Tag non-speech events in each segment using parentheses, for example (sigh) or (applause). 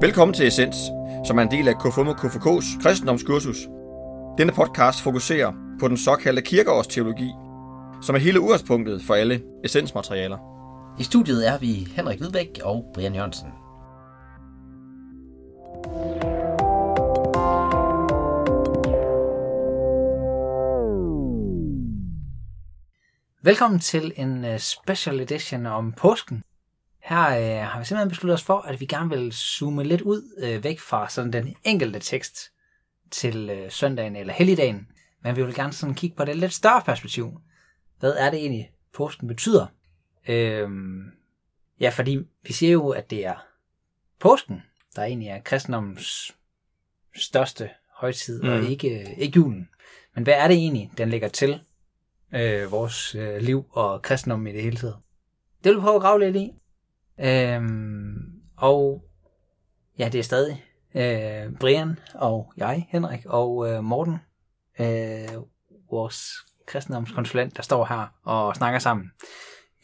Velkommen til Essens, som er en del af KFUM og KFK's kristendomskursus. Denne podcast fokuserer på den såkaldte kirkeårsteologi, som er hele udgangspunktet for alle essensmaterialer. I studiet er vi Henrik Hvidbæk og Brian Jørgensen. Velkommen til en uh, special edition om påsken. Her uh, har vi simpelthen besluttet os for, at vi gerne vil zoome lidt ud uh, væk fra sådan den enkelte tekst til uh, søndagen eller helligdagen. Men vi vil gerne sådan kigge på det lidt større perspektiv. Hvad er det egentlig, påsken betyder? Øhm, ja, fordi vi siger jo, at det er påsken, der egentlig er kristendommens største højtid, mm. og ikke, ikke julen. Men hvad er det egentlig, den lægger til øh, vores øh, liv og kristendom i det hele taget? Det vil vi prøve at grave lidt i. Øhm, og ja, det er stadig øh, Brian og jeg, Henrik, og øh, Morten, øh, vores kristendomskonsulent, der står her og snakker sammen.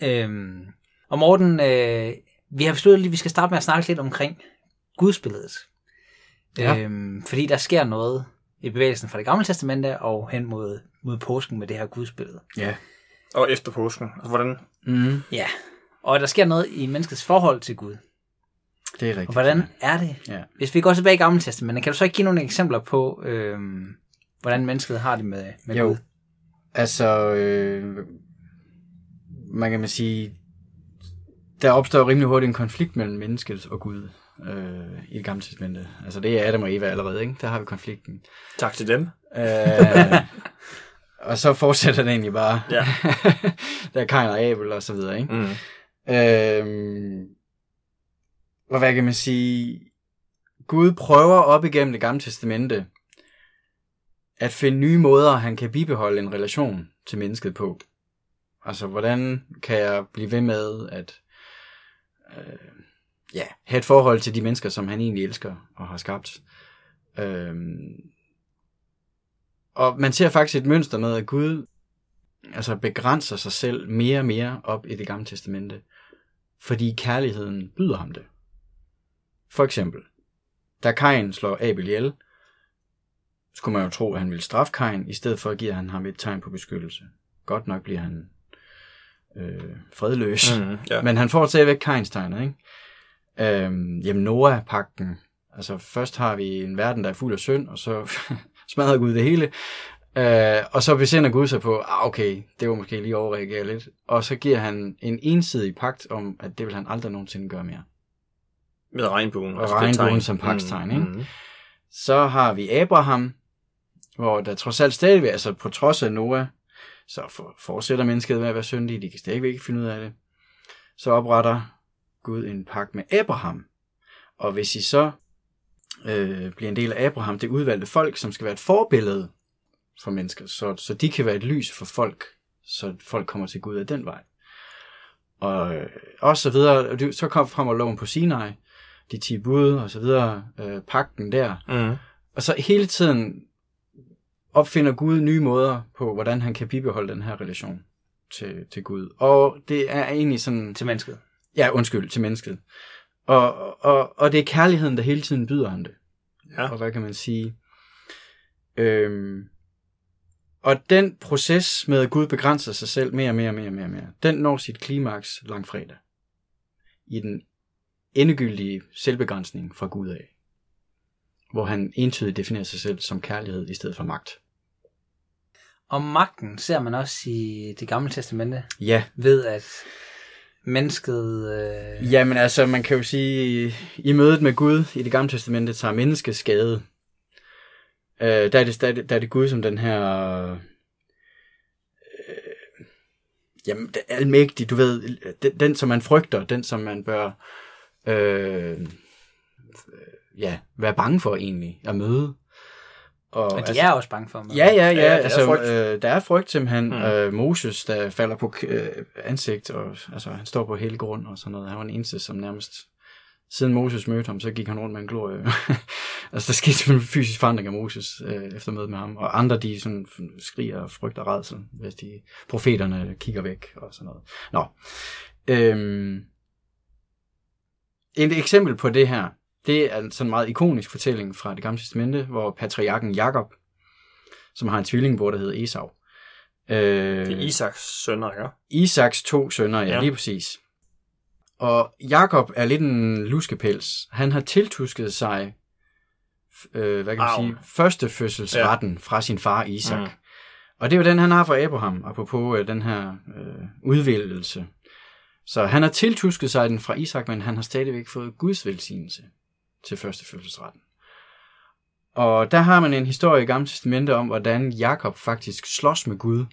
Øhm, og Morten, øh, vi har besluttet, at vi skal starte med at snakke lidt omkring gudsbilledet. Ja. Øhm, fordi der sker noget i bevægelsen fra det gamle testamente og hen mod, mod påsken med det her gudsbillede. Ja. Og efter påsken. Altså, hvordan? Mm. Ja. Og der sker noget i menneskets forhold til Gud. Det er rigtigt. Og hvordan er det? Ja. Hvis vi går tilbage i gamle testamente, kan du så ikke give nogle eksempler på, øhm, hvordan mennesket har det med, med Jo. Gud? Altså, øh, man kan man sige, der opstår rimelig hurtigt en konflikt mellem mennesket og Gud øh, i det gamle testamente. Altså, det er Adam og Eva allerede, ikke? Der har vi konflikten. Tak til dem. Øh, (laughs) og så fortsætter den egentlig bare. Ja. (laughs) der er Kain og Abel og så videre, ikke? Mm. Øhm, og hvad kan man sige? Gud prøver op igennem det gamle testamente at finde nye måder, han kan bibeholde en relation til mennesket på. Altså, hvordan kan jeg blive ved med at øh, ja, have et forhold til de mennesker, som han egentlig elsker og har skabt. Øh, og man ser faktisk et mønster med, at Gud altså begrænser sig selv mere og mere op i det gamle testamente, fordi kærligheden byder ham det. For eksempel, da Kain slår Abel ihjel, skulle man jo tro, at han ville straffe Kain, i stedet for at give han ham et tegn på beskyttelse. Godt nok bliver han øh, fredløs, Mm. Ja. men han får stadigvæk Kains tegnet, ikke? Øhm, jamen Noah-pakten, altså først har vi en verden, der er fuld af synd, og så (laughs) smadrer Gud det hele, øh, og så besinder Gud sig på, ah, okay, det var måske lige overreagere lidt, og så giver han en ensidig pagt om, at det vil han aldrig nogensinde gøre mere. Med regnbuen. Og altså regnbuen som pagtstegn, ikke? Mm. Så har vi Abraham, hvor der trods alt stadigvæk, altså på trods af Noah, så for, fortsætter mennesket med at være syndige, de kan stadigvæk ikke finde ud af det. Så opretter Gud en pagt med Abraham. Og hvis I så øh, bliver en del af Abraham, det udvalgte folk, som skal være et forbillede for mennesker, så, så de kan være et lys for folk, så folk kommer til Gud af den vej. Og, øh, og så videre, så kom frem og loven på Sinai, de 10 bud og så videre, øh, pakten der, Mm. og så hele tiden opfinder Gud nye måder på, hvordan han kan bibeholde den her relation til, til Gud. Og det er egentlig sådan... Til mennesket. Ja, undskyld, til mennesket. Og, og, og det er kærligheden, der hele tiden byder ham det. Ja. Og hvad kan man sige? Øhm, og den proces med, at Gud begrænser sig selv mere og mere og mere og mere, mere, den når sit klimaks langfredag. I den endegyldige selvbegrænsning fra Gud af. Hvor han entydigt definerer sig selv som kærlighed i stedet for magt. Og magten ser man også i det gamle testamente, Ja, ved at mennesket... Øh, Jamen altså, man kan jo sige, i mødet med Gud i det gamle testamente tager mennesket skade. Øh, der, er det, der, er det, der er det Gud som den her... Øh, jamen, det er almægtig, du ved, den, den som man frygter, den som man bør øh, ja, være bange for egentlig at møde. og de er også bange for mig. Ja, ja, ja. Ja, der er altså, frygt. øh, der er frygt simpelthen. Mm. Øh, Moses, der falder på øh, ansigt, og altså, han står på hele grund og sådan noget. Han var den eneste, som nærmest... Siden Moses mødte ham, så gik han rundt med en glorie. (laughs) altså, der skete sådan en fysisk forandring af Moses øh, efter mødet med ham. Og andre, de sådan skriger og frygter redsel, hvis de profeterne kigger væk og sådan noget. Nå. Øhm, et eksempel på det her, det er en sådan meget ikonisk fortælling fra det gamle testamente, hvor patriarken Jakob, som har en tvillingbror, der hedder Esau. Øh, Det er Isaks sønner, ikke? Isaks to sønner, ja, Ja. ja. lige præcis. Og Jakob er lidt en luskepels. Han har tiltusket sig, øh, hvad kan man sige, første fødselsretten ja. fra sin far Isak. Mm. Og det er jo den, han har fra Abraham, apropos øh, den her øh, udvælgelse. Så han har tiltusket sig den fra Isak, men han har stadigvæk fået Guds velsignelse til første fødselsretten. Og der har man en historie i Gamle Testamente om, hvordan Jakob faktisk slås med Gud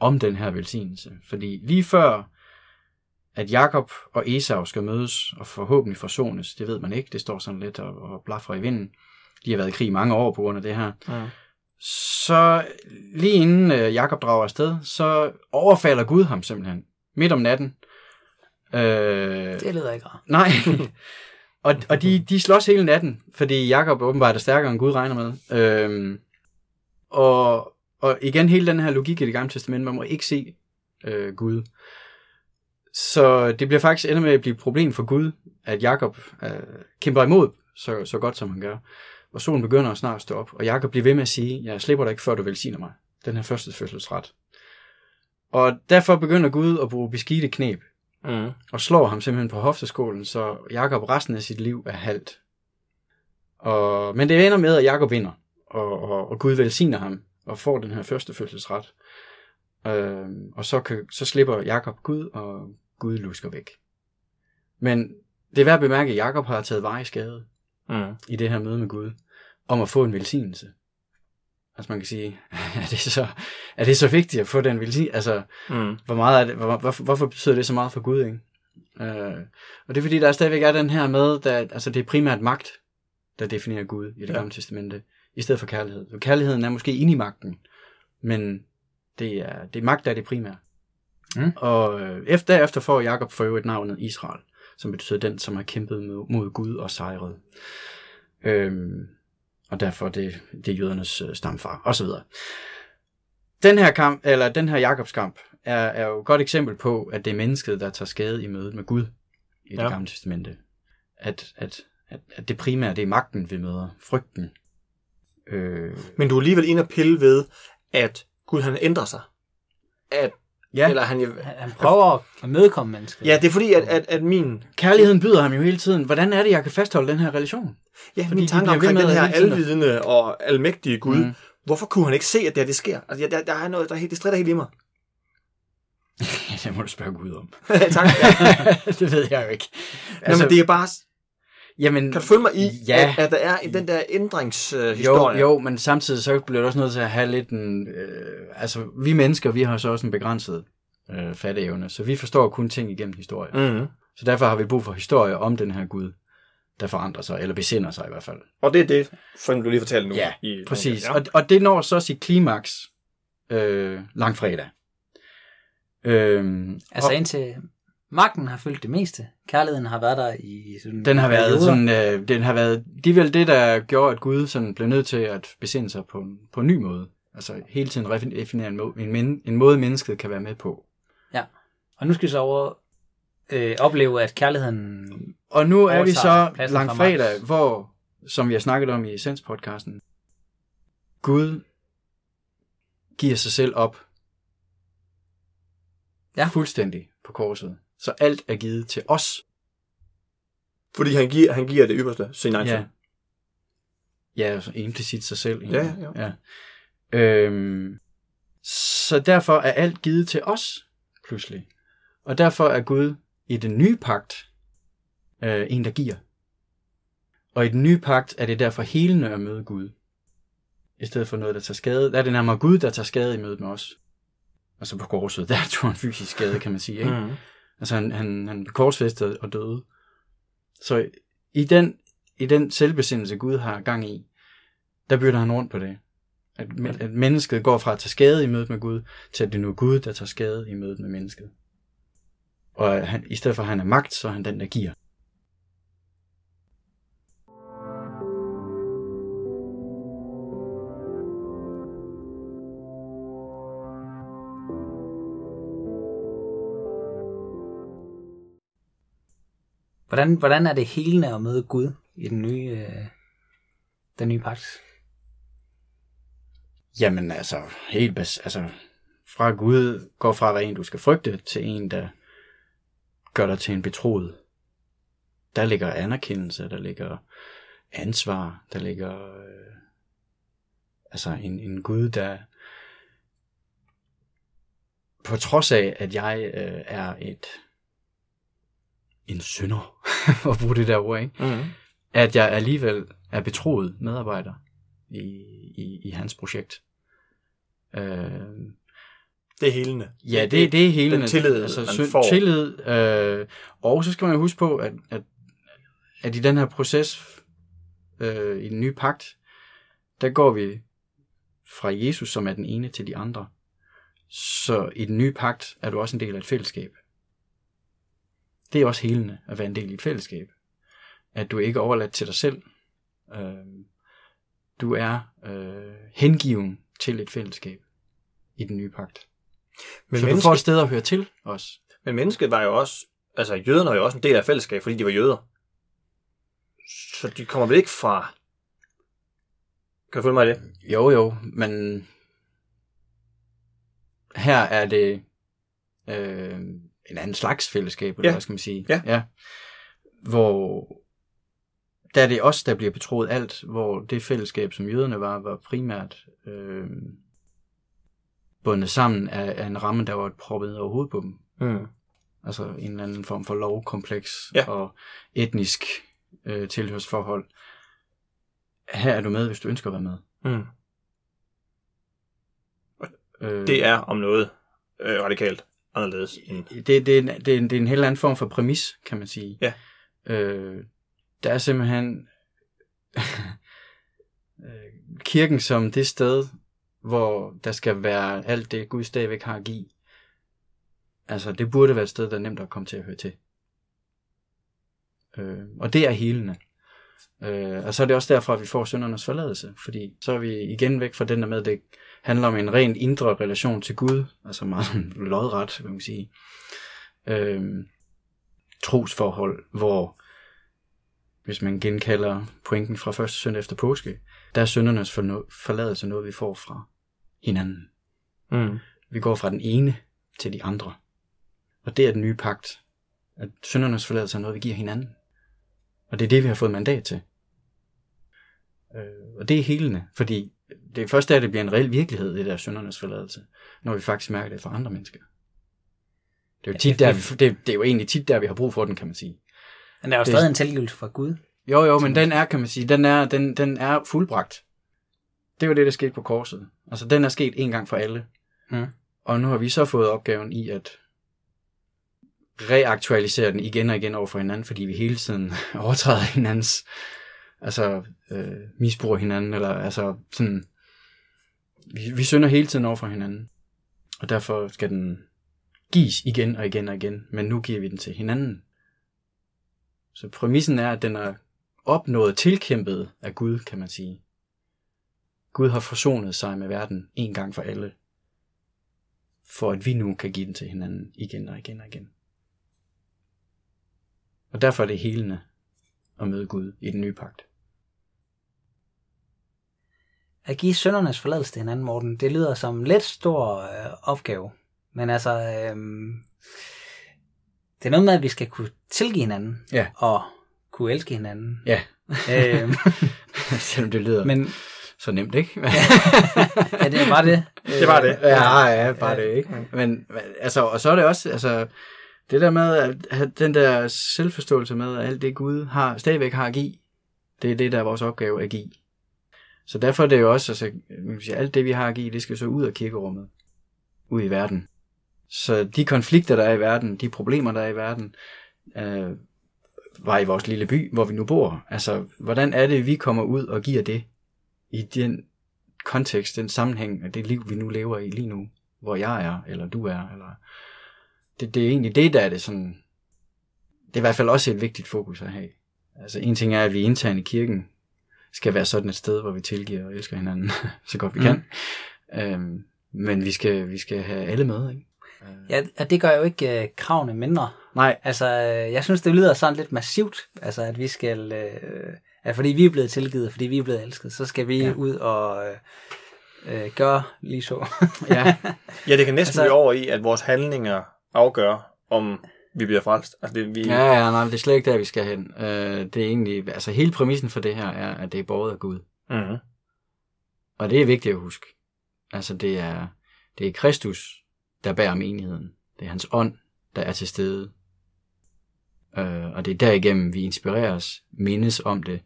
om den her velsignelse. Fordi lige før, at Jakob og Esau skal mødes og forhåbentlig forsones, det ved man ikke, det står sådan lidt og, og blaffer i vinden. De har været i krig i mange år på grund af det her. Mm. Så lige inden øh, Jakob drager afsted, så overfalder Gud ham simpelthen. Midt om natten. Øh, Det lyder ikke rart. (laughs) Nej. og og de, de slås hele natten, fordi Jakob åbenbart er stærkere end Gud regner med. Øhm, og, og igen hele den her logik i det gamle testament, man må ikke se øh, Gud. Så det bliver faktisk ender med at blive et problem for Gud, at Jakob øh, kæmper imod så, så godt som han gør. Og solen begynder at snart stå op, og Jakob bliver ved med at sige, jeg slipper dig ikke, før du velsigner mig. Den her første fødselsret. Og derfor begynder Gud at bruge beskidte knep Mm. og slår ham simpelthen på hofteskålen, så Jakob resten af sit liv er halvt. Og, men det ender med, at Jakob vinder, og, og, og Gud velsigner ham, og får den her første fødselsret. Øhm, og så, kan, så slipper Jakob Gud, og Gud lusker væk. Men det er værd at bemærke, at Jakob har taget varig skade Mm. i det her møde med Gud, om at få en velsignelse. Altså man kan sige, (laughs) er det så, er det så vigtigt at få den velsignelse? Altså, Mm. hvor meget er det, hvor, hvorfor, hvorfor betyder det så meget for Gud, ikke? Øh, og det er fordi, der stadigvæk er den her med, at altså, det er primært magt, der definerer Gud i det ja. gamle testamente, i stedet for kærlighed. Så kærligheden er måske inde i magten, men det er, det er magt, der er det primære. Mm. Og øh, efter, derefter får Jakob for øvrigt navnet Israel, som betyder den, som har kæmpet mod, mod Gud og sejret. Øhm, og derfor er det, det er jødernes øh, stamfar, og så videre. Den her kamp, eller den her Jakobs kamp, er, er jo et godt eksempel på, at det er mennesket, der tager skade i mødet med Gud i det Ja. ja. gamle testamente. At, at, at, at det primære, det er magten, vi møder. Frygten. Øh, Men du er alligevel inde og pille ved, at Gud han ændrer sig. At, ja, Eller han, Han, han prøver at mødekomme mennesket. ja, det er fordi, at, at, at min, kærligheden byder ham jo hele tiden. Hvordan er det, jeg kan fastholde den her relation? ja, Fordi min tanke omkring den her alvidende og almægtige Gud, mm. Hvorfor kunne han ikke se, at det her det sker? Altså, der, der er noget, der er helt, det strider helt i mig. Ja, (laughs) det må du spørge Gud om. (laughs) tak. Ja. (laughs) det ved jeg jo ikke. Altså, Nå, men det er bare, jamen, kan du følge mig i, Ja. at, at der er en- den der ændringshistorie? Uh, Jo, jo, men samtidig så bliver du også nødt til at have lidt en... Øh, altså, vi mennesker, vi har så også en begrænset øh, fatteevne, så vi forstår kun ting igennem historie. Mm. Mm. Så derfor har vi brug for historie om den her Gud, der forandrer sig, eller besinder sig i hvert fald. Og det er det, for du lige fortalte nu. Ja, i, Præcis. Ja. Og, og det når så sit klimaks øh, langfredag. Øhm, Altså og indtil magten har fyldt det meste. Kærligheden har været der i sådan den har været perioder. sådan, øh, den har været, det er vel det, der gjorde, at Gud sådan blev nødt til at besinde sig på, en- på en ny måde. Altså hele tiden redefinere en, må, en, en måde, mennesket kan være med på. Og nu skal vi så over øh, opleve, at kærligheden... Og nu er vi så fra langfredag, hvor, som vi har snakket om i Essens-podcasten, Gud giver sig selv op. Ja. Fuldstændig på korset. Så alt er givet til os. Fordi han giver, han giver det ypperste, sin egen Ja. søn. Ja, altså implicit sig selv. Ja, egentlig. ja. ja. Øhm, så derfor er alt givet til os, pludselig. Og derfor er Gud i den nye pagt øh, en, der giver. Og i den nye pagt er det derfor helende at møde Gud. I stedet for noget, der tager skade. Der er det nærmere Gud, der tager skade i mødet med os. Altså på korset, der tog han fysisk skade, kan man sige. Ikke? Mm. Altså han, han, han blev korsfæstet og døde. Så i den, i den selvbesindelse, Gud har gang i, der bytter han rundt på det. At, at mennesket går fra at tage skade i mødet med Gud, til at det nu er Gud, der tager skade i mødet med mennesket. Og han, i stedet for at han er magt, så er han den, der giver. Hvordan, hvordan er det helende at møde Gud? i den nye, øh, den nye pagt? Jamen altså, helt bas, altså, fra Gud går fra at være en, du skal frygte, til en, der gør dig til en betroet. Der ligger anerkendelse, der ligger ansvar, der ligger øh, altså en, en Gud, der på trods af, at jeg øh, er et en synder, (laughs) at bruge det der ord, ikke? Mm. at jeg alligevel er betroet medarbejder i, i, i hans projekt. Øh, Det er helende. ja, det, det er hele den tillid, altså, man får. tillid. Øh, og så skal man jo huske på, at, at, at i den her proces, øh, i den nye pagt, der går vi fra Jesus, som er den ene, til de andre. Så i den nye pagt er du også en del af et fællesskab. Det er også helende at være en del i et fællesskab. At du ikke er overladt til dig selv. Øh, du er øh, hengiven til et fællesskab i den nye pagt. Men, så du menneske, får et sted at høre til også. men mennesket var jo også, altså jøderne var jo også en del af fællesskab, fordi de var jøder. Så de kommer vel ikke fra... Kan du følge mig i det? Jo, jo, men her er det øh, en anden slags fællesskab, eller Ja. hvad skal man sige? Ja. ja. Hvor der er det os, der bliver betroet alt, hvor det fællesskab, som jøderne var, var primært øh, bundet sammen af, af en ramme, der var proppet over hovedet på dem. Mm. Altså en eller anden form for lovkompleks Ja. og etnisk øh, tilhørsforhold. Her er du med, hvis du ønsker at være med. Mm. Øh, Det er om noget øh, radikalt anderledes end... det, det, er en, det, er en, det er en helt anden form for præmis, kan man sige. Ja. Øh, der er simpelthen (laughs) øh, kirken som det sted, hvor der skal være alt det, Gud stadigvæk har at give. Altså, det burde være et sted, der er nemt at komme til at høre til. Øh, og det er helende. Øh, og så er det også derfor, at vi får syndernes forladelse, fordi så er vi igen væk fra den der med, det handler om en rent indre relation til Gud, altså meget (laughs) lodret, vil man sige. Øh, trosforhold, hvor hvis man genkalder pointen fra første søndag efter påske, der er syndernes forno- forladelse noget, vi får fra hinanden. Mm. Vi går fra den ene til de andre. Og det er den nye pagt. At syndernes forladelse er noget, vi giver hinanden. Og det er det, vi har fået mandat til. Øh, og det er helende, fordi det er først der, det bliver en reel virkelighed, det der syndernes forladelse, når vi faktisk mærker det fra andre mennesker. Det er jo, tit der, vi, det, det er jo egentlig tit der, vi har brug for den, kan man sige. Men der er jo Det- stadig en tilgivelse fra Gud. Jo, jo, men den er, kan man sige, den er, den, den er fuldbragt. Det var det, der skete på korset. Altså, den er sket en gang for alle. Mm. Og nu har vi så fået opgaven i at reaktualisere den igen og igen over for hinanden, fordi vi hele tiden (laughs) overtræder hinandens, altså øh, misbruger hinanden, eller altså sådan, vi, vi synder hele tiden over for hinanden. Og derfor skal den gives igen og igen og igen, men nu giver vi den til hinanden. Så præmissen er, at den er opnået, tilkæmpet af Gud, kan man sige. Gud har forsonet sig med verden en gang for alle, for at vi nu kan give den til hinanden igen og igen og igen. Og derfor er det helende at møde Gud i den nye pagt. At give søndernes forladelse til hinanden, Morten, det lyder som en lidt stor øh, opgave. Men altså, øh, det er noget med, at vi skal kunne tilgive hinanden. Ja. Og kunne elske hinanden. Ja, øh, (laughs) selvom det lyder men så nemt, ikke? ja, det er bare det. Det var det. Ja, ja, bare det, ikke? Men, men altså, og så er det også, altså, det der med at den der selvforståelse med, at alt det Gud har, stadigvæk har at give, det er det, der er vores opgave at give. Så derfor er det jo også, altså, man sige, alt det, vi har at give, det skal så ud af kirkerummet, ud i verden. Så de konflikter, der er i verden, de problemer, der er i verden, øh, var i vores lille by, hvor vi nu bor. Altså, hvordan er det, vi kommer ud og giver det i den kontekst, den sammenhæng af det liv, vi nu lever i lige nu, hvor jeg er, eller du er, eller det, det er egentlig det, der er det sådan, det er i hvert fald også et vigtigt fokus at have. Altså en ting er, at vi internt i kirken skal være sådan et sted, hvor vi tilgiver og elsker hinanden (laughs) så godt vi Mm. kan. Øhm, men vi skal, vi skal have alle med, ikke? Ja, og det gør jo ikke øh, kravene mindre. Nej, Altså, øh, jeg synes, det lyder sådan lidt massivt, altså at vi skal, øh, at fordi vi er blevet tilgivet, fordi vi er blevet elsket, så skal vi Ja. ud og øh, øh, gøre lige så. ja, (laughs) Ja, det kan næsten Altså- blive over i, at vores handlinger afgør, om vi bliver frelst. Altså, det, vi, ja, ja, nej, det er slet ikke der, vi skal hen. Øh, det er egentlig, altså hele præmissen for det her er, at det er båret af Gud. Mm-hmm. Og det er vigtigt at huske. Altså det er, det er Kristus, der bærer menigheden. Det er hans ånd, der er til stede. Øh, og det er derigennem, vi inspireres, mindes om det.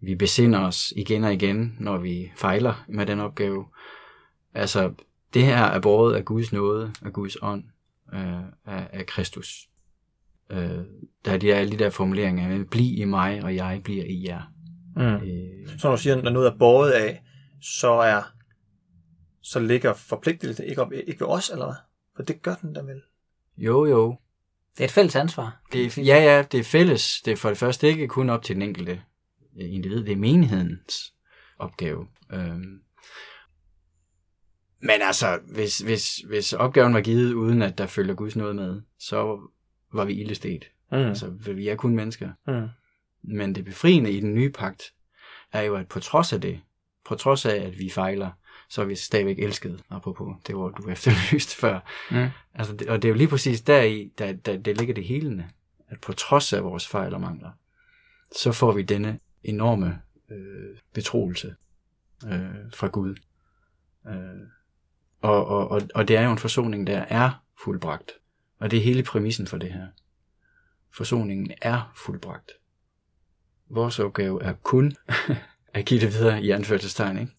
Vi besinder os igen og igen, når vi fejler med den opgave. Altså, det her er båret af Guds nåde, af Guds ånd, øh, af, af Kristus. Øh, der er de der, alle de der formuleringer, bliv i mig, og jeg bliver i jer. Mm. Øh, Så når du siger, når noget er båret af, så er så ligger forpligtelse ikke, op, ikke ved os, eller hvad? For det gør den da vel. jo, jo, Det er et fælles ansvar. Det er, ja, ja, det er fælles. Det er for det første ikke kun op til den enkelte individ. Det er menighedens opgave. Øhm. Men altså, hvis, hvis, hvis opgaven var givet, uden at der følger Guds noget med, så var vi ildestet. Mm. Altså, vi er kun mennesker. Mm. Men det befriende i den nye pagt, er jo, at på trods af det, på trods af, at vi fejler, så er vi stadigvæk elsket, apropos det, hvor du efterlyste før. Mm. Altså, og det er jo lige præcis deri, der, der, der ligger det helende, at på trods af vores fejl og mangler, så får vi denne enorme øh, betroelse øh, fra Gud. Øh, og, og, og, og det er jo en forsoning, der er fuldbragt. Og det er hele præmissen for det her. Forsoningen er fuldbragt. Vores opgave er kun (laughs) at give det videre i anførselstegn, ikke?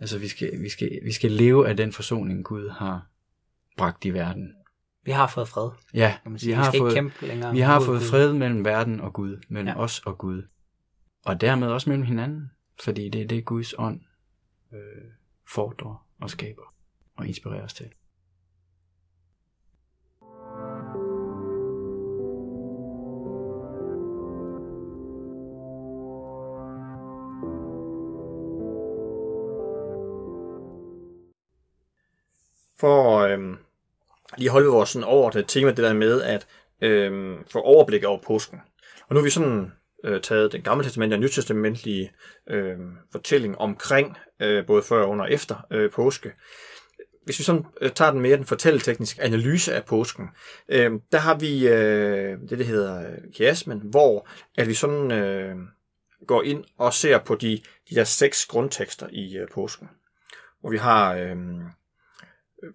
Altså, vi skal, vi, skal, vi skal leve af den forsoning, Gud har bragt i verden. Vi har fået fred. Ja, vi. Vi, har, fået, kæmpe længere. vi har fået fred mellem verden og Gud, mellem. Ja. os og Gud. Og dermed også mellem hinanden, fordi det er det, Guds ånd øh, fordrer og skaber og inspirere os til. For øhm, lige holde vores sådan overordnede tema, det der med at øhm, få overblik over påsken. Og nu har vi sådan øh, taget den gamle testament og nytestamentlige øh, fortælling omkring øh, både før, under og efter øh, påske. Hvis vi sådan øh, tager den mere den fortælletekniske analyse af påsken, øh, der har vi øh, det, der hedder øh, kiasmen, hvor at vi sådan øh, går ind og ser på de, de der seks grundtekster i øh, påsken. Hvor vi har øh,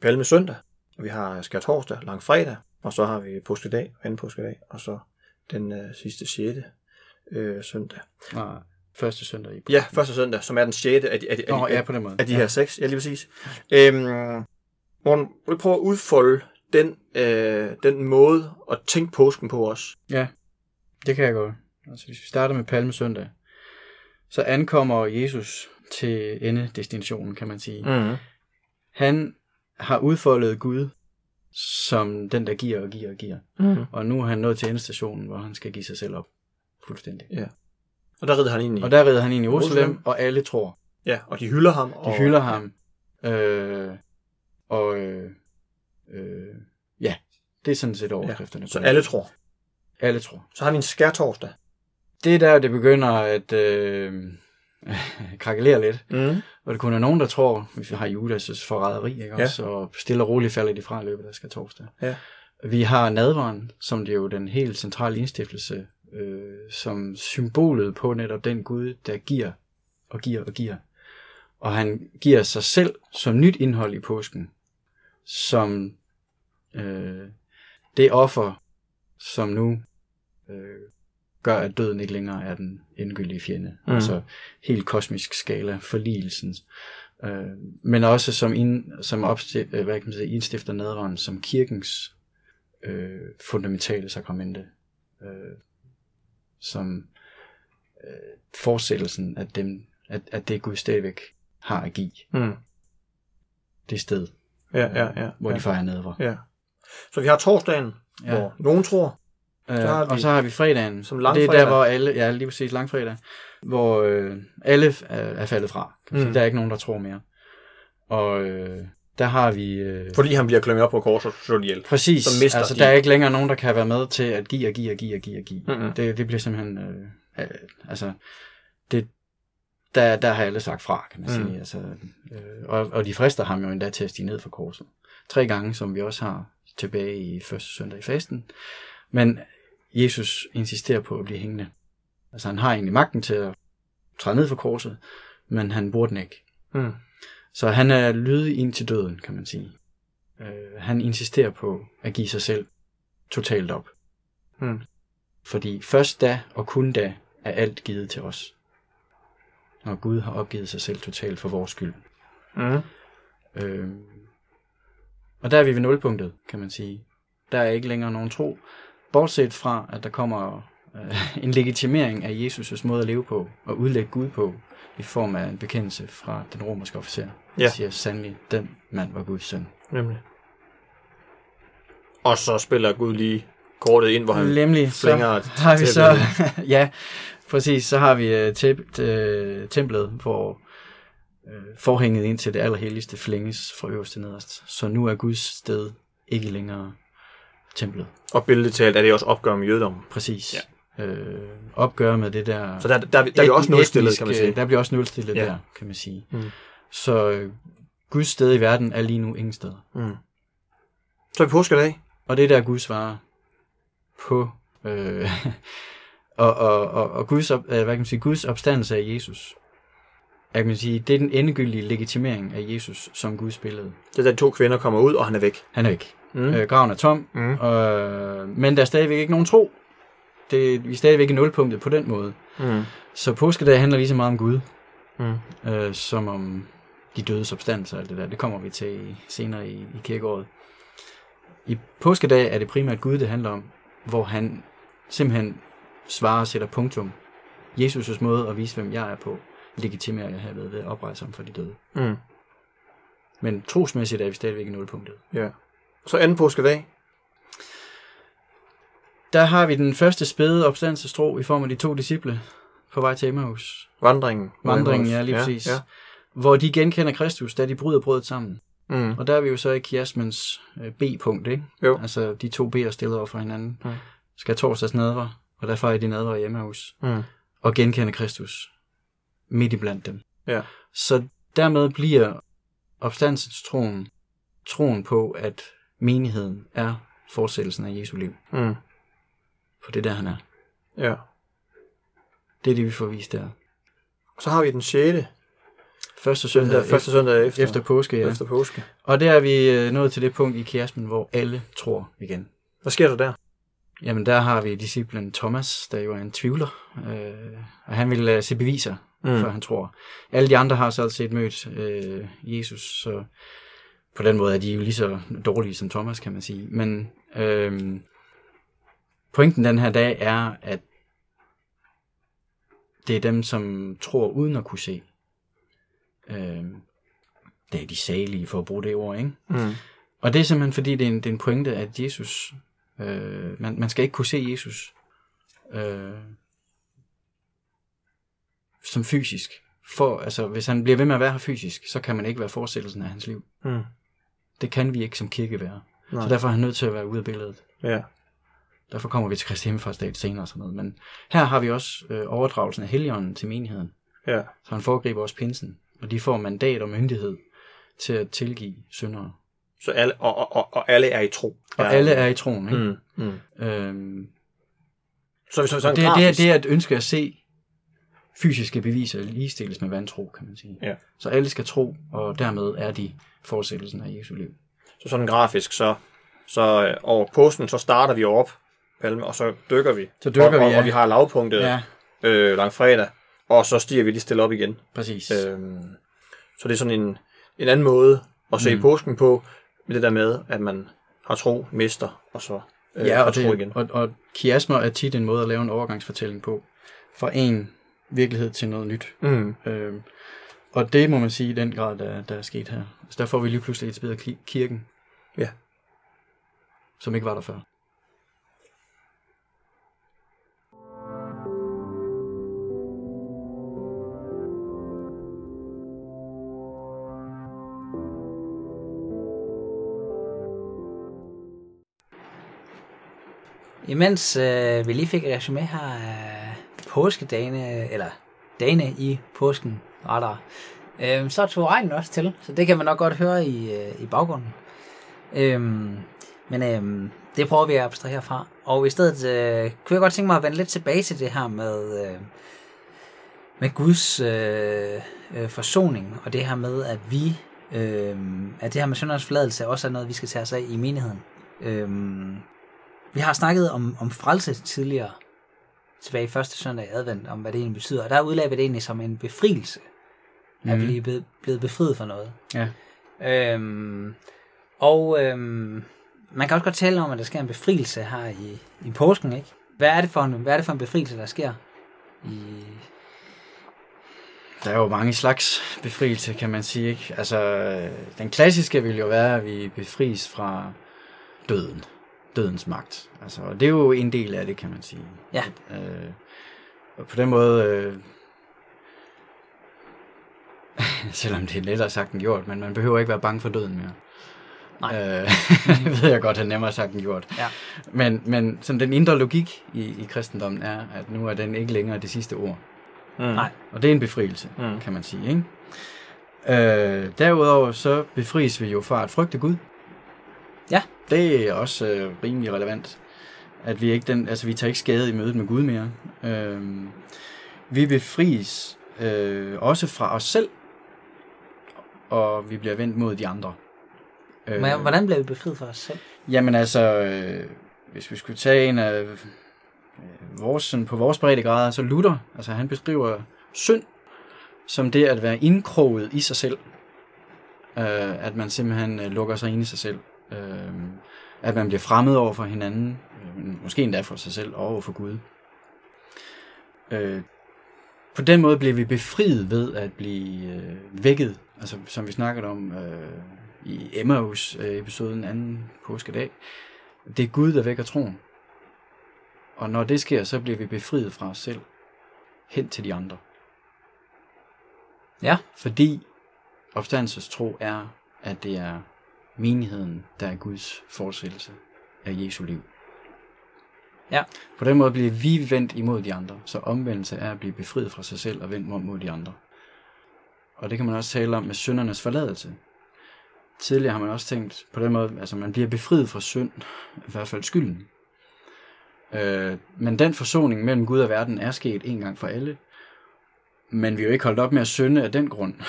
Palme søndag, og vi har skærtorsdag, langfredag, og så har vi påskedag, anden påskedag, og så den øh, sidste sjette Øh, søndag. Nej første søndag i Ja, første søndag, som er den 6. af de, af de, af Nå, de, ja, på den måde. af de ja. her seks. Ja, lige præcis. Øhm, Morten, vil prøve at udfolde den, øh, den måde at tænke påsken på os? Ja, det kan jeg godt. Altså, hvis vi starter med Palmesøndag, så ankommer Jesus til endedestinationen, kan man sige. Mm. Han har udfoldet Gud som den, der giver og giver og giver. Mm. Og nu er han nået til endestationen, hvor han skal give sig selv op fuldstændig. Og der rider han ind i. Og der rider han ind i Jerusalem, Jerusalem. og alle tror. Ja, og de hylder ham. De og, hylder ham. Øh, og øh, øh, ja, det er sådan set overskrifterne. Så på alle tror. alle tror. Så har vi en skærtorsdag. Det er der, det begynder at øh, (laughs) krakelere lidt. Mm. Og det kun er nogen, der tror, hvis vi har Judas' forræderi, ikke Ja. også? Og stille og roligt falder de fra i løbet af skal torsdag. Ja. Vi har nadvaren, som det er jo den helt centrale indstiftelse, øh, som symbolet på netop den Gud, der giver og giver og giver. Og han giver sig selv som nyt indhold i påsken, som øh, det offer, som nu øh, gør, at døden ikke længere er den endegyldige fjende. Mm. Altså helt kosmisk skala, forligelsen. Øh, men også som, ind, som opsti, øh, hvad kan man sige, indstifter nadveren som kirkens øh, fundamentale sakramente. Øh, som øh, fortsættelsen af dem, at, at det Gud stadigvæk har at give. Mm. Det sted, Ja, ja, ja. hvor ja. de fejrer nadver. ja. Så vi har torsdagen, ja. Hvor nogen tror. Øh, Så vi- og så har vi fredagen. Som og det er langfredag. der, hvor alle, ja lige præcis langfredag, hvor øh, alle er, er faldet fra. Kan man sige. Mm. Der er ikke nogen, der tror mere. Og, øh, der har vi... Øh, Fordi han bliver klynget op på korset og slået ihjel. præcis, så mister altså de- der er ikke længere nogen, der kan være med til at give og give og give og give og give. Mhm. Det, det bliver simpelthen... Øh, øh, altså, det, der, der har alle sagt fra, kan man Mm. sige. Altså, øh, og, og de frister ham jo endda til at stige ned fra korset. Tre gange, som vi også har tilbage i første søndag i fasten. Men Jesus insisterer på at blive hængende. Altså han har egentlig magten til at træde ned fra korset, men han bruger den ikke. Mm. Så han er lydig ind til døden, kan man sige. Øh, han insisterer på at give sig selv totalt op. Mm. Fordi først da og kun da er alt givet til os. Når Gud har opgivet sig selv totalt for vores skyld. Mm. Øh, og der er vi ved nulpunktet, kan man sige. Der er ikke længere nogen tro, bortset fra, at der kommer øh, en legitimering af Jesus' måde at leve på, og udlægge Gud på, i form af en bekendelse fra den romerske officer. Ja. Der siger sandelig, den mand var Guds søn. Nemlig. Og så spiller Gud lige kortet ind, hvor han... Nemlig, så flænger et har vi så, (laughs) ja, præcis, så har vi uh, tæp, uh, templet, hvor uh, forhænget ind til det allerhelligste flænges fra øverst til nederst. Så nu er Guds sted ikke længere templet. Og billedligt talt er det også opgør med jødedommen. Præcis. Ja. Øh, opgør med det der... Så der, der, der, der er vi også nulstillet, kan man sige. Der bliver også nulstillet Ja. der, kan man sige. Mm. Så øh, Guds sted i verden er lige nu ingen sted. Mm. Så er vi påskedag. Og det er der Gud svarer på øh, (laughs) og, og, og, og Guds, op, øh, hvad kan man sige, Guds opstandelse af Jesus. Jeg kan man sige, det er den endegyldige legitimering af Jesus som Guds billede. Det er da to kvinder kommer ud, og han er væk. Han er ikke. Mm. Øh, graven er tom, Mm. øh, men der er stadigvæk ikke nogen tro. Det, vi er stadigvæk i nulpunktet på den måde. Mm. Så påskedag handler lige så meget om Gud, Mm. øh, som om de dødes opstandelse og alt det der. Det kommer vi til senere i, i kirkeåret. I påskedag er det primært Gud, det handler om, hvor han simpelthen svarer og sætter punktum. Jesus' måde at vise, hvem jeg er på, legitimerer jeg herved ved at oprejse ham for de døde. Mm. Men trosmæssigt er vi stadigvæk i nulpunktet. Ja. Så anden påskedag. Der har vi den første spæde opstandelsestro i form af de to disciple på vej til Emmaus. Vandringen. Vandringen, ja, lige præcis. Ja. Hvor de genkender Kristus, da de bryder brødet sammen. Mm. Og der er vi jo så i kiasmens øh, B-punkt, ikke? Jo. Altså de to B'er stillet over for hinanden. Mm. Skal torsdags nadver, og derfor er de nadver hjemme hos. Mm. Og genkende Kristus midt i blandt dem. Ja. Så dermed bliver opstandelsestroen troen på, at menigheden er fortsættelsen af Jesu liv. Mm. For det er der, han er. Ja. Det er det, vi får vist der. Så har vi den 6. Første søndag, første søndag efter, efter påske, ja. efter påske. Og der er vi øh, nået til det punkt i kiasmen, hvor alle tror igen. Hvad sker der der? Jamen, der har vi disciplen Thomas, der jo er en tvivler, øh, og han vil øh, se beviser, Mm. før han tror. Alle de andre har så set mødt øh, Jesus, så på den måde er de jo lige så dårlige som Thomas, kan man sige. Men øh, pointen den her dag er, at det er dem, som tror uden at kunne se. Øh, det er de salige, for at bruge det ord, ikke? Mm. Og det er simpelthen fordi, det er en, det er en pointe, at Jesus, øh, man, man skal ikke kunne se Jesus øh, som fysisk. For, altså, hvis han bliver ved med at være her fysisk, så kan man ikke være fortsættelsen af hans liv. Mm. Det kan vi ikke som kirke være. Nej. Så derfor er han nødt til at være ude af billedet. Ja. Derfor kommer vi til Kristi Himmelfartsdag senere og sådan noget. Men her har vi også øh, overdragelsen af Helligånden til menigheden. Ja. Så han foregriber også pinsen. Og de får mandat og myndighed til at tilgive syndere. Så alle, og, og, og, og alle er i tro. Og ja. alle er i troen. Ikke? Mm. Mm. Øhm, Så hvis man sådan det, er- det, er, det er et ønske at se fysiske beviser ligestilles med vantro, kan man sige. Ja. Så alle skal tro, og dermed er de fortsættelsen af Jesu liv. så sådan grafisk, så, så øh, over påsken, så starter vi op, Palme, og så dykker vi. Så dykker og, vi, ja. og vi har lavpunktet Ja, øh, langfredag, og så stiger vi lige stille op igen. præcis. Øhm, så det er sådan en, en anden måde at se mm. Påsken på, med det der med, at man har tro, mister, og så øh, ja, har og, tro det, igen. og, og kiasmer er tit en måde at lave en overgangsfortælling på. Fra en virkelighed til noget nyt. Mm. Øhm, og det må man sige i den grad, der, der er sket her. Så der får vi lige pludselig et bedre kirken. Ja. Som ikke var der før. Imens øh, vi lige fik et resume her af påskedagene, eller dagene i påsken, rettere, øh, så tog regnen også til, så det kan man nok godt høre i, øh, i baggrunden. Øh, men øh, det prøver vi at abstrahere fra. Og i stedet øh, kunne jeg godt tænke mig at vende lidt tilbage til det her med, øh, med Guds øh, øh, forsoning, og det her med, at vi, øh, at det her med syndernes forladelse også er noget, vi skal tage os af i menigheden. Øh, vi har snakket om, om frelse tidligere, tilbage i første søndag i advent, om hvad det egentlig betyder. Og der udlagde vi det egentlig som en befrielse. Mm. At vi lige er blevet, befriet fra noget. Ja. Øhm, og øhm, man kan også godt tale om, at der sker en befrielse her i, i påsken, ikke? Hvad er, det for en, hvad er det for en befrielse, der sker? I, Der er jo mange slags befrielse, kan man sige. Ikke? Altså, den klassiske vil jo være, at vi befries fra døden. Dødens magt. Altså, og det er jo en del af det, kan man sige. Ja. Øh, og på den måde, øh, (laughs) selvom det er lettere sagt end gjort, men man behøver ikke være bange for døden mere. Nej. Øh, (laughs) det ved jeg godt er nemmere sagt end gjort. Ja. Men, men sådan den indre logik i, i kristendommen er, at nu er den ikke længere det sidste ord. Mm. Nej. Og det er en befrielse, mm. kan man sige. Ikke? Øh, derudover så befries vi jo fra at frygte Gud. Det er også øh, rimelig relevant. At vi ikke den, altså vi tager ikke skade i mødet med Gud mere. Øh, vi befries øh, også fra os selv, og vi bliver vendt mod de andre. Øh, Men hvordan bliver vi befriet fra os selv? Jamen altså, øh, hvis vi skulle tage en af øh, vores, sådan på vores breddegrader, så Luther, altså han beskriver synd som det at være indkroget i sig selv. Øh, at man simpelthen øh, lukker sig ind i sig selv. Øh, at man bliver fremmed over for hinanden, øh, måske endda for sig selv og over for Gud. Øh, på den måde bliver vi befriet ved at blive øh, vækket, altså som vi snakkede om øh, i Emmaus øh, anden påskedag. Det er Gud, der vækker troen. Og når det sker, så bliver vi befriet fra os selv hen til de andre. Ja. Fordi opstandelsestro er, at det er menigheden, der er Guds fortsættelse af Jesu liv. Ja. På den måde bliver vi vendt imod de andre, så omvendelse er at blive befriet fra sig selv og vendt mod, mod de andre. Og det kan man også tale om med syndernes forladelse. Tidligere har man også tænkt på den måde, altså man bliver befriet fra synd, i hvert fald skylden. Øh, men den forsoning mellem Gud og verden er sket en gang for alle. Men vi er jo ikke holdt op med at synde af den grund. (laughs)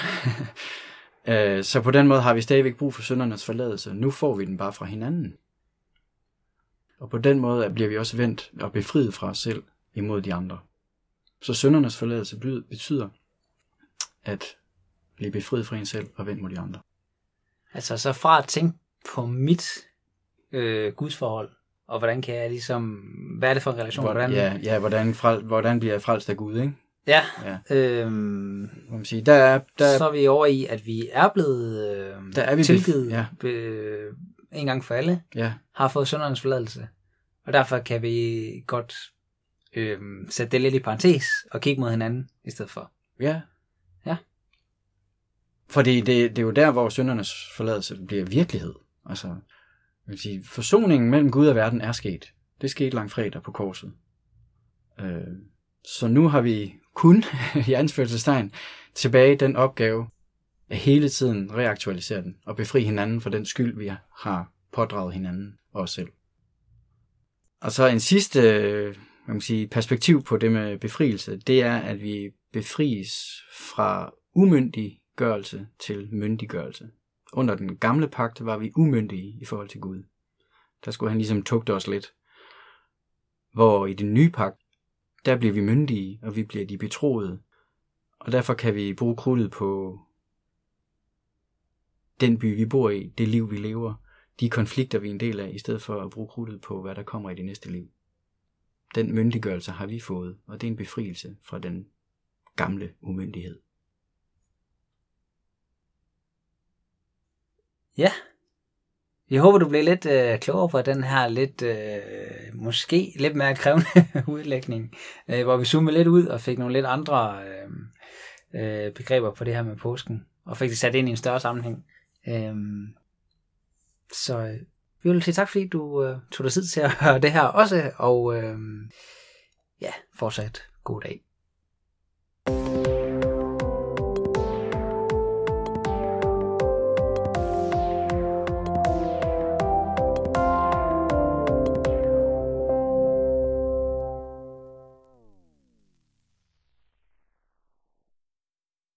øh, så på den måde har vi stadigvæk brug for syndernes forladelse. Nu får vi den bare fra hinanden. Og på den måde bliver vi også vendt og befriet fra os selv imod de andre. Så syndernes forladelse betyder at blive befriet fra en selv og vendt mod de andre. Altså så fra at tænke på mit øh, gudsforhold, og hvordan kan jeg ligesom, hvad er det for en relation? Hvordan, Ja, ja hvordan, frel, hvordan bliver jeg frelst af Gud, ikke? Ja Ja. øhm, Må man sige, der er, der er, så er vi over i, at vi er blevet øh, Der er vi tilgivet ja. be, en gang for alle, ja, har fået syndernes forladelse. Og derfor kan vi godt øh, sætte det lidt i parentes og kigge mod hinanden i stedet for. ja. Ja. Fordi det, det er jo der, hvor syndernes forladelse bliver virkelighed. Altså, jeg vil sige, forsoningen mellem Gud og verden er sket. Det skete langt fredag på korset. Øh, så nu har vi kun, (laughs) i anførselstegn, tilbage den opgave at hele tiden reaktualisere den og befri hinanden for den skyld, vi har pådraget hinanden og os selv. Og så en sidste man kan sige, perspektiv på det med befrielse, det er, at vi befries fra umyndiggørelse til myndiggørelse. Under den gamle pagt var vi umyndige i forhold til Gud. Der skulle han ligesom tugte os lidt. Hvor i den nye pagt, der bliver vi myndige, og vi bliver de betroede. Og derfor kan vi bruge krudtet på den by, vi bor i, det liv, vi lever, de konflikter, vi er en del af, i stedet for at bruge krudtet på, hvad der kommer i det næste liv. Den myndiggørelse har vi fået, og det er en befrielse fra den gamle umyndighed. Ja. Jeg håber, du blev lidt øh, klogere på den her lidt, øh, måske lidt mere krævende (laughs) udlægning, øh, hvor vi zoomede lidt ud og fik nogle lidt andre øh, øh, begreber på det her med påsken, og fik det sat ind i en større sammenhæng. Øh, så øh, vi vil sige tak, fordi du øh, tog dig tid til at høre det her også, og øh, ja, fortsat god dag.